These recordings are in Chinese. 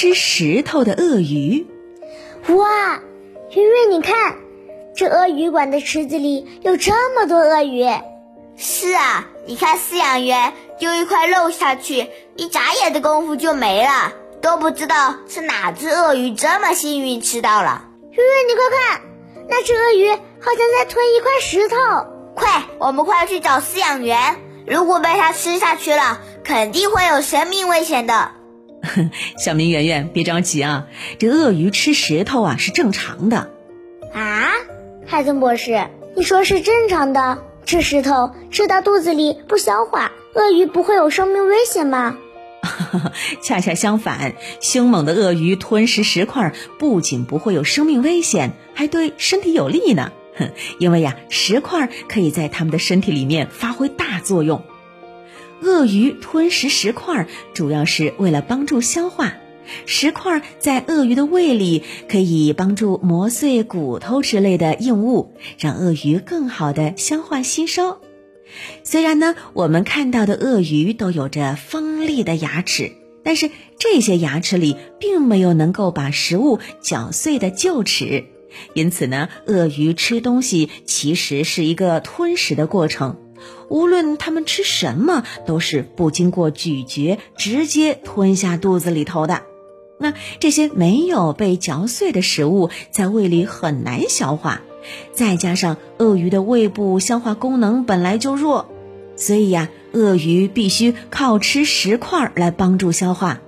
吃石头的鳄鱼。哇，圆圆，你看，这鳄鱼馆的池子里有这么多鳄鱼。是啊，你看饲养员丢一块肉下去，一眨眼的功夫就没了，都不知道是哪只鳄鱼这么幸运吃到了。圆圆，你快看，那只鳄鱼好像在吞一块石头。快，我们快去找饲养员。如果被它吃下去了，肯定会有生命危险的。小明圆圆，别着急啊，这鳄鱼吃石头啊是正常的。啊，海森博士，你说是正常的？吃石头吃到肚子里不消化，鳄鱼不会有生命危险吗？恰恰相反，凶猛的鳄鱼吞食石块，不仅不会有生命危险，还对身体有利呢。哼，因为呀，石块可以在它们的身体里面发挥大作用。鳄鱼吞食石块，主要是为了帮助消化。石块在鳄鱼的胃里，可以帮助磨碎骨头之类的硬物，让鳄鱼更好的消化吸收。虽然呢，我们看到的鳄鱼都有着锋利的牙齿，但是这些牙齿里并没有能够把食物搅碎的臼齿，因此呢，鳄鱼吃东西其实是一个吞食的过程。无论它们吃什么，都是不经过咀嚼，直接吞下肚子里头的。那这些没有被嚼碎的食物，在胃里很难消化，再加上鳄鱼的胃部消化功能本来就弱，所以呀，鳄鱼必须靠吃石块来帮助消化。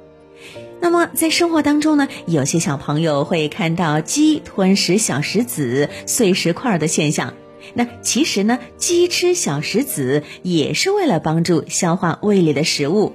那么在生活当中呢，有些小朋友会看到鸡吞食小石子、碎石块的现象。那其实呢，鸡吃小石子也是为了帮助消化胃里的食物。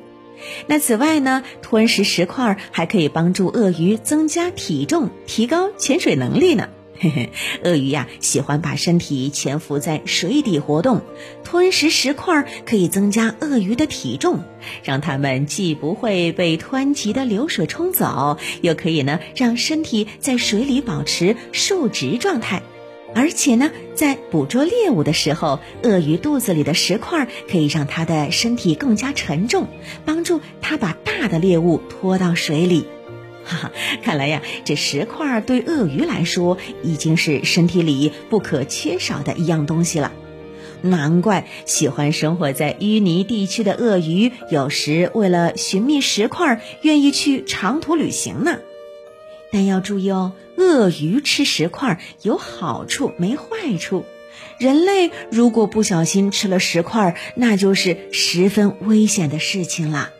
那此外呢，吞食石块还可以帮助鳄鱼增加体重，提高潜水能力呢。嘿嘿，鳄鱼呀喜欢把身体潜伏在水底活动，吞食石块可以增加鳄鱼的体重，让它们既不会被湍急的流水冲走，又可以呢让身体在水里保持竖直状态。而且呢，在捕捉猎物的时候，鳄鱼肚子里的石块可以让它的身体更加沉重，帮助它把大的猎物拖到水里。哈哈，看来呀，这石块对鳄鱼来说已经是身体里不可缺少的一样东西了。难怪喜欢生活在淤泥地区的鳄鱼，有时为了寻觅石块，愿意去长途旅行呢。但要注意哦，鳄鱼吃石块有好处没坏处。人类如果不小心吃了石块，那就是十分危险的事情啦。